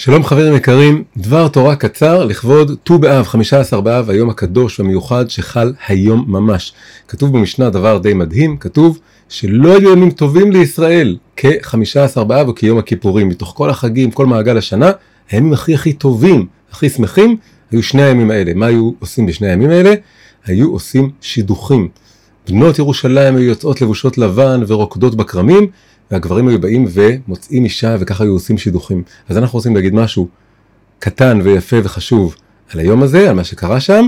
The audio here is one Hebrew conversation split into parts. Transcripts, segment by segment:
שלום חברים יקרים, דבר תורה קצר לכבוד ט"ו באב, 15 באב, היום הקדוש והמיוחד שחל היום ממש. כתוב במשנה דבר די מדהים, כתוב שלא היו ימים טובים לישראל כ-15 באב או כיום הכיפורים. מתוך כל החגים, כל מעגל השנה, הימים הכי הכי טובים, הכי שמחים, היו שני הימים האלה. מה היו עושים בשני הימים האלה? היו עושים שידוכים. בנות ירושלים היו יוצאות לבושות לבן ורוקדות בכרמים, והגברים היו באים ומוצאים אישה וככה היו עושים שידוכים. אז אנחנו רוצים להגיד משהו קטן ויפה וחשוב על היום הזה, על מה שקרה שם,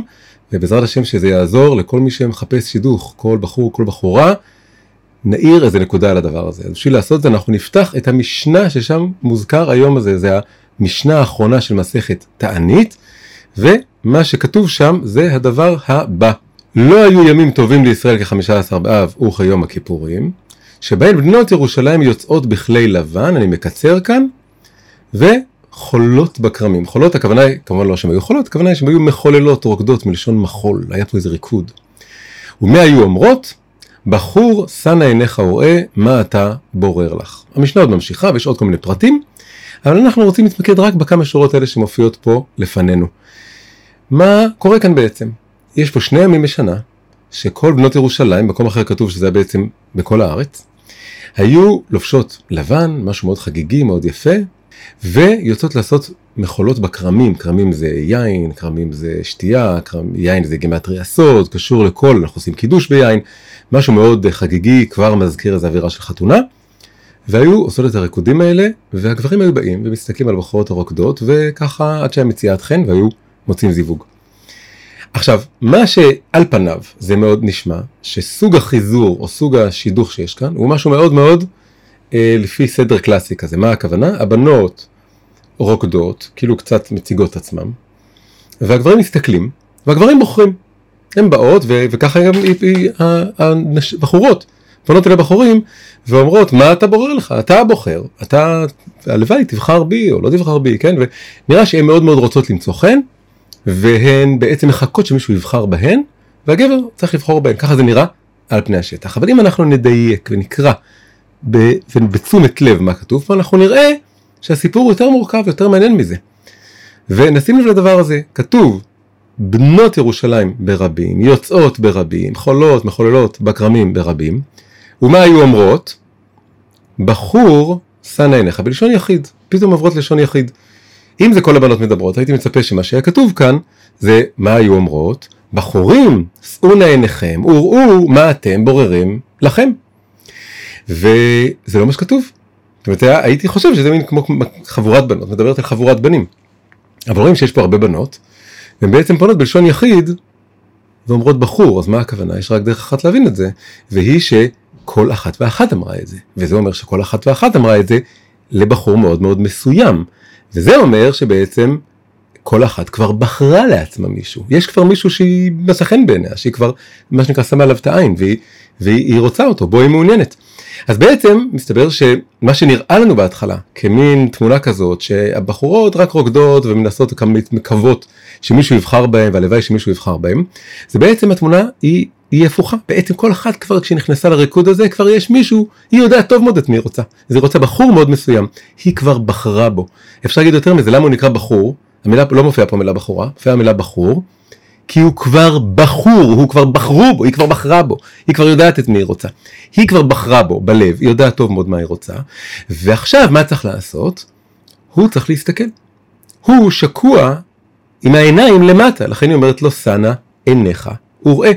ובעזרת השם שזה יעזור לכל מי שמחפש שידוך, כל בחור, כל בחורה, נעיר איזה נקודה על הדבר הזה. אז בשביל לעשות את זה אנחנו נפתח את המשנה ששם מוזכר היום הזה, זה המשנה האחרונה של מסכת תענית, ומה שכתוב שם זה הדבר הבא. לא היו ימים טובים לישראל כ-15 באב וכיום הכיפורים, שבהן בנות ירושלים יוצאות בכלי לבן, אני מקצר כאן, וחולות בכרמים. חולות הכוונה היא, כמובן לא שהן היו חולות, הכוונה היא שהן היו מחוללות, רוקדות מלשון מחול, היה פה איזה ריקוד. ומה היו אומרות? בחור שנה עיניך וראה מה אתה בורר לך. המשנה עוד ממשיכה ויש עוד כל מיני פרטים, אבל אנחנו רוצים להתמקד רק בכמה שורות האלה שמופיעות פה לפנינו. מה קורה כאן בעצם? יש פה שני ימים בשנה, שכל בנות ירושלים, מקום אחר כתוב שזה היה בעצם בכל הארץ, היו לובשות לבן, משהו מאוד חגיגי, מאוד יפה, ויוצאות לעשות מחולות בכרמים, כרמים זה יין, כרמים זה שתייה, כרם, יין זה גימטרי הסוד, קשור לכל, אנחנו עושים קידוש ביין, משהו מאוד חגיגי, כבר מזכיר איזו אווירה של חתונה. והיו עושות את הריקודים האלה, והגברים היו באים ומסתכלים על בחורות הרוקדות, וככה עד שהיה מציאת חן והיו מוצאים זיווג. עכשיו, מה שעל פניו זה מאוד נשמע, שסוג החיזור או סוג השידוך שיש כאן, הוא משהו מאוד מאוד אה, לפי סדר קלאסי כזה. מה הכוונה? הבנות רוקדות, כאילו קצת מציגות עצמם, והגברים מסתכלים, והגברים בוחרים. הן באות, ו- וככה גם הבחורות פונות אל הבחורים ואומרות מה אתה בורר לך אתה הבוחר אתה הלוואי תבחר בי או לא תבחר בי כן ונראה שהן מאוד מאוד רוצות למצוא חן והן בעצם מחכות שמישהו יבחר בהן, והגבר צריך לבחור בהן, ככה זה נראה על פני השטח. אבל אם אנחנו נדייק ונקרא בתשומת לב מה כתוב פה, אנחנו נראה שהסיפור יותר מורכב, יותר מעניין מזה. ונשים לב לדבר הזה, כתוב בנות ירושלים ברבים, יוצאות ברבים, חולות, מחוללות בכרמים ברבים, ומה היו אומרות? בחור שנא עיניך, בלשון יחיד, פתאום עוברות לשון יחיד. אם זה כל הבנות מדברות, הייתי מצפה שמה שהיה כתוב כאן, זה מה היו אומרות, בחורים, שאו נא עיניכם, וראו מה אתם בוררים לכם. וזה לא מה שכתוב. זאת אומרת, הייתי חושב שזה מין כמו חבורת בנות, מדברת על חבורת בנים. אבל רואים שיש פה הרבה בנות, והן בעצם פונות בלשון יחיד, ואומרות בחור, אז מה הכוונה? יש רק דרך אחת להבין את זה, והיא שכל אחת ואחת אמרה את זה. וזה אומר שכל אחת ואחת אמרה את זה לבחור מאוד מאוד מסוים. וזה אומר שבעצם כל אחת כבר בחרה לעצמה מישהו. יש כבר מישהו שהיא מצא חן בעיניה, שהיא כבר מה שנקרא שמה עליו את העין והיא, והיא רוצה אותו, בו היא מעוניינת. אז בעצם מסתבר שמה שנראה לנו בהתחלה כמין תמונה כזאת שהבחורות רק רוקדות ומנסות מקוות שמישהו יבחר בהם והלוואי שמישהו יבחר בהם זה בעצם התמונה היא, היא הפוכה. בעצם כל אחת כבר כשהיא נכנסה לריקוד הזה כבר יש מישהו היא יודעת טוב מאוד את מי היא רוצה. אז היא רוצה בחור מאוד מסוים. היא כבר בחרה בו. אפשר להגיד יותר מזה למה הוא נקרא בחור? המילה לא מופיעה פה מילה בחורה מופיעה המילה בחור. כי הוא כבר בחור, הוא כבר בחרו בו, היא כבר בחרה בו, היא כבר יודעת את מי היא רוצה. היא כבר בחרה בו בלב, היא יודעת טוב מאוד מה היא רוצה, ועכשיו מה צריך לעשות? הוא צריך להסתכל. הוא שקוע עם העיניים למטה, לכן היא אומרת לו, סנה עיניך וראה.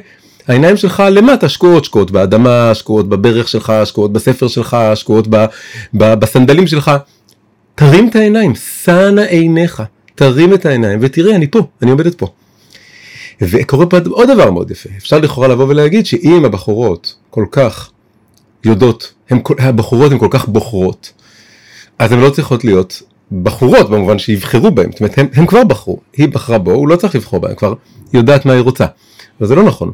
העיניים שלך למטה שקועות, שקועות באדמה, שקועות בברך שלך, שקועות בספר שלך, שקועות ב, ב, בסנדלים שלך. תרים את העיניים, סנה עיניך, תרים את העיניים ותראה, אני פה, אני עומדת פה. וקורה פה עוד דבר מאוד יפה, אפשר לכאורה לבוא ולהגיד שאם הבחורות כל כך יודעות, הם, הבחורות הן כל כך בוחרות, אז הן לא צריכות להיות בחורות במובן שיבחרו בהן, זאת אומרת, הם כבר בחרו, היא בחרה בו, הוא לא צריך לבחור בהן, כבר יודעת מה היא רוצה, אבל זה לא נכון.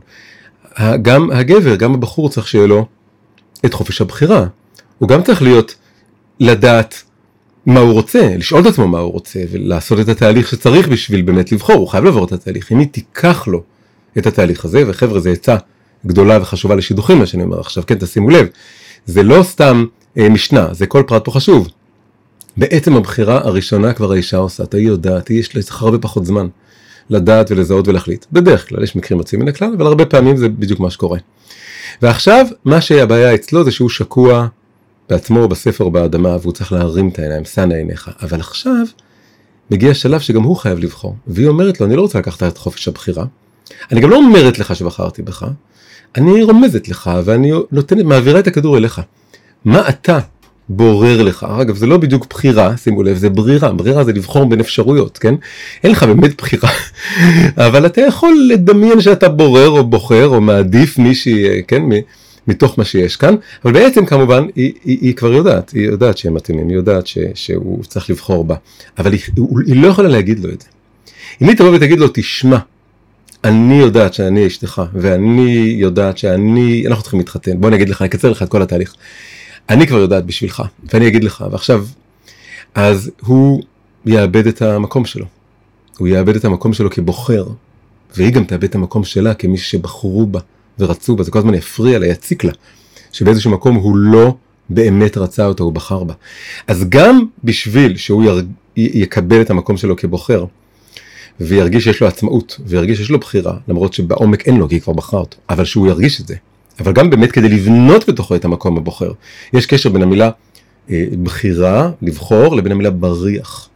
גם הגבר, גם הבחור צריך שיהיה לו את חופש הבחירה, הוא גם צריך להיות, לדעת מה הוא רוצה, לשאול את עצמו מה הוא רוצה ולעשות את התהליך שצריך בשביל באמת לבחור, הוא חייב לעבור את התהליך, אם היא תיקח לו את התהליך הזה, וחבר'ה זה עצה גדולה וחשובה לשידוכים מה שאני אומר עכשיו, כן תשימו לב, זה לא סתם אה, משנה, זה כל פרט פה חשוב. בעצם הבחירה הראשונה כבר האישה עושה, היא יודעת, יש לה הרבה פחות זמן לדעת ולזהות ולהחליט. בדרך כלל יש מקרים יוצאים מן הכלל, אבל הרבה פעמים זה בדיוק מה שקורה. ועכשיו, מה שהבעיה אצלו זה שהוא שקוע בעצמו, בספר באדמה, והוא צריך להרים את העיניים, שא עיניך. אבל עכשיו, מגיע שלב שגם הוא חייב לבחור. והיא אומרת לו, אני לא רוצה לקחת את חופש הבחירה. אני גם לא אומרת לך שבחרתי בך, אני רומזת לך ואני נותנת, מעבירה את הכדור אליך. מה אתה בורר לך? אגב, זה לא בדיוק בחירה, שימו לב, זה ברירה. ברירה זה לבחור בין אפשרויות, כן? אין לך באמת בחירה, אבל אתה יכול לדמיין שאתה בורר או בוחר או מעדיף מישהי, כן? מתוך מה שיש כאן, אבל בעצם כמובן היא, היא, היא כבר יודעת, היא יודעת שהם מתאימים, היא יודעת ש, שהוא צריך לבחור בה, אבל היא, היא לא יכולה להגיד לו את זה. אם היא תבוא ותגיד לו, תשמע, אני יודעת שאני אשתך, ואני יודעת שאני, אנחנו צריכים להתחתן, בוא אני אגיד לך, אני אקצר לך את כל התהליך. אני כבר יודעת בשבילך, ואני אגיד לך, ועכשיו, אז הוא יאבד את המקום שלו. הוא יאבד את המקום שלו כבוחר, והיא גם תאבד את המקום שלה כמי שבחרו בה ורצו בה, זה כל הזמן יפריע לה, יציק לה, שבאיזשהו מקום הוא לא באמת רצה אותה, הוא בחר בה. אז גם בשביל שהוא יר... יקבל את המקום שלו כבוחר, וירגיש שיש לו עצמאות, וירגיש שיש לו בחירה, למרות שבעומק אין לו, כי היא כבר בחרה אותו, אבל שהוא ירגיש את זה. אבל גם באמת כדי לבנות בתוכו את המקום הבוחר. יש קשר בין המילה אה, בחירה, לבחור, לבין המילה בריח.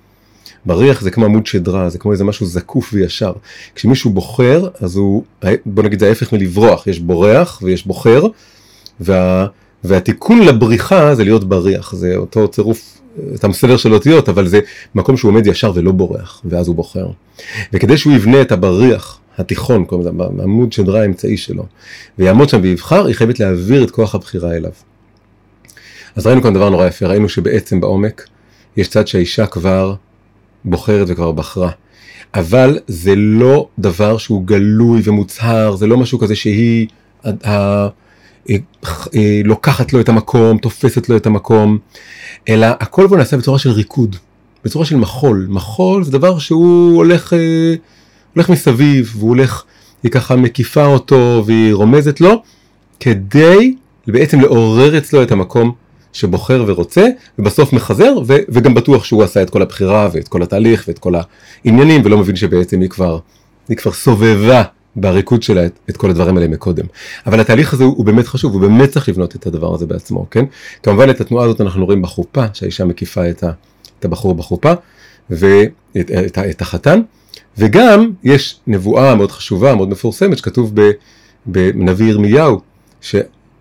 בריח זה כמו עמוד שדרה, זה כמו איזה משהו זקוף וישר. כשמישהו בוחר, אז הוא, בוא נגיד זה ההפך מלברוח, יש בורח ויש בוחר, וה, והתיקון לבריחה זה להיות בריח, זה אותו צירוף, אותם סדר של אותיות, אבל זה מקום שהוא עומד ישר ולא בורח, ואז הוא בוחר. וכדי שהוא יבנה את הבריח, התיכון, קוראים עמוד שדרה האמצעי שלו, ויעמוד שם ויבחר, היא חייבת להעביר את כוח הבחירה אליו. אז ראינו כאן דבר נורא יפה, ראינו שבעצם בעומק יש צד שהאישה כבר בוחרת וכבר בחרה. אבל זה לא דבר שהוא גלוי ומוצהר, זה לא משהו כזה שהיא ה, ה, ה, ה, לוקחת לו את המקום, תופסת לו את המקום, אלא הכל בו נעשה בצורה של ריקוד, בצורה של מחול. מחול זה דבר שהוא הולך, אה, הולך מסביב, והוא הולך, היא ככה מקיפה אותו והיא רומזת לו, כדי בעצם לעורר אצלו את המקום שבוחר ורוצה, ובסוף מחזר, ו- וגם בטוח שהוא עשה את כל הבחירה ואת כל התהליך ואת כל העניינים, ולא מבין שבעצם היא כבר, היא כבר סובבה בריקוד שלה את, את כל הדברים האלה מקודם. אבל התהליך הזה הוא, הוא באמת חשוב, הוא באמת צריך לבנות את הדבר הזה בעצמו, כן? כמובן את התנועה הזאת אנחנו רואים בחופה, שהאישה מקיפה את, ה, את הבחור בחופה, ואת את, את החתן, וגם יש נבואה מאוד חשובה, מאוד מפורסמת, שכתוב בנביא ירמיהו, ש...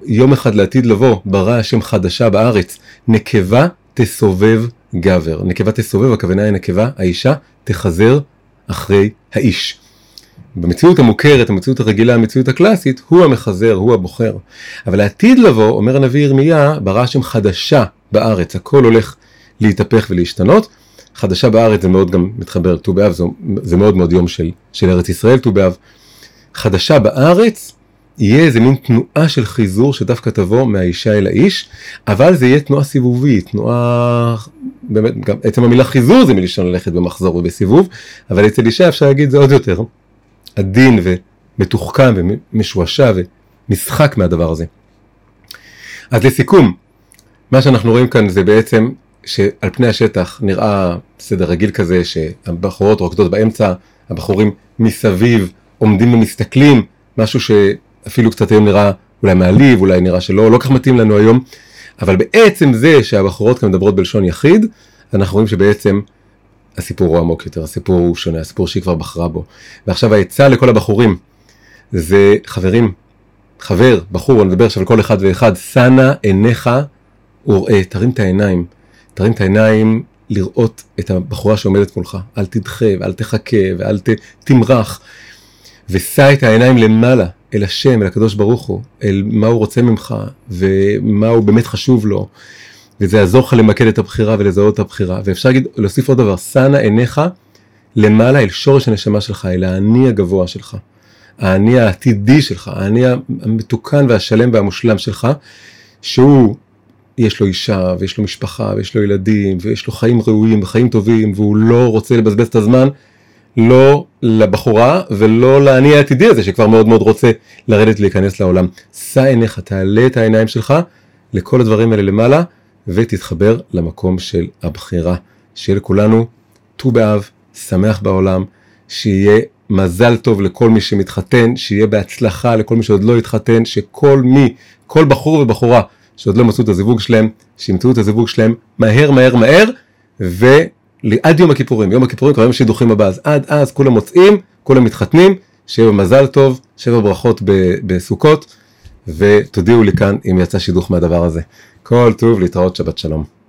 יום אחד לעתיד לבוא, ברא השם חדשה בארץ, נקבה תסובב גבר. נקבה תסובב, הכוונה היא נקבה, האישה תחזר אחרי האיש. במציאות המוכרת, המציאות הרגילה, המציאות הקלאסית, הוא המחזר, הוא הבוחר. אבל לעתיד לבוא, אומר הנביא ירמיה, ברא השם חדשה בארץ, הכל הולך להתהפך ולהשתנות. חדשה בארץ זה מאוד גם מתחבר לט"ו באב, זה, זה מאוד מאוד יום של, של ארץ ישראל ט"ו באב. חדשה בארץ, יהיה איזה מין תנועה של חיזור שדווקא תבוא מהאישה אל האיש, אבל זה יהיה תנועה סיבובית, תנועה, באמת, גם עצם המילה חיזור זה מלשון ללכת במחזור ובסיבוב, אבל אצל אישה אפשר להגיד זה עוד יותר עדין ומתוחכם ומשועשע ומשחק מהדבר הזה. אז לסיכום, מה שאנחנו רואים כאן זה בעצם שעל פני השטח נראה סדר רגיל כזה שהבחורות רוקדות באמצע, הבחורים מסביב עומדים ומסתכלים, משהו ש... אפילו קצת היום נראה אולי מעליב, אולי נראה שלא, לא כך מתאים לנו היום, אבל בעצם זה שהבחורות כאן מדברות בלשון יחיד, אנחנו רואים שבעצם הסיפור הוא עמוק יותר, הסיפור הוא שונה, הסיפור שהיא כבר בחרה בו. ועכשיו העצה לכל הבחורים זה חברים, חבר, בחור, אני מדבר עכשיו על כל אחד ואחד, שנה עיניך וראה, תרים את העיניים, תרים את העיניים לראות את הבחורה שעומדת מולך, אל תדחה ואל תחכה ואל תמרח, ושא את העיניים למעלה, אל השם, אל הקדוש ברוך הוא, אל מה הוא רוצה ממך, ומה הוא באמת חשוב לו, וזה יעזור לך למקד את הבחירה ולזהות את הבחירה. ואפשר להגיד, להוסיף עוד דבר, שא עיניך למעלה אל שורש הנשמה שלך, אל האני הגבוה שלך, האני העתידי שלך, האני המתוקן והשלם והמושלם שלך, שהוא, יש לו אישה, ויש לו משפחה, ויש לו ילדים, ויש לו חיים ראויים וחיים טובים, והוא לא רוצה לבזבז את הזמן לא לבחורה ולא לאני העתידי הזה שכבר מאוד מאוד רוצה לרדת להיכנס לעולם. שא עיניך, תעלה את העיניים שלך לכל הדברים האלה למעלה ותתחבר למקום של הבחירה. שיהיה לכולנו ט"ו באב, שמח בעולם, שיהיה מזל טוב לכל מי שמתחתן, שיהיה בהצלחה לכל מי שעוד לא התחתן, שכל מי, כל בחור ובחורה שעוד לא מצאו את הזיווג שלהם, שימצאו את הזיווג שלהם מהר מהר מהר, ועד יום הכיפורים, יום הכיפורים כבר יום שידוכים הבא, אז עד אז כולם מוצאים, כולם מתחתנים, שיהיה במזל טוב, שבע ברכות בסוכות, ותודיעו לי כאן אם יצא שידוך מהדבר הזה. כל טוב, להתראות, שבת שלום.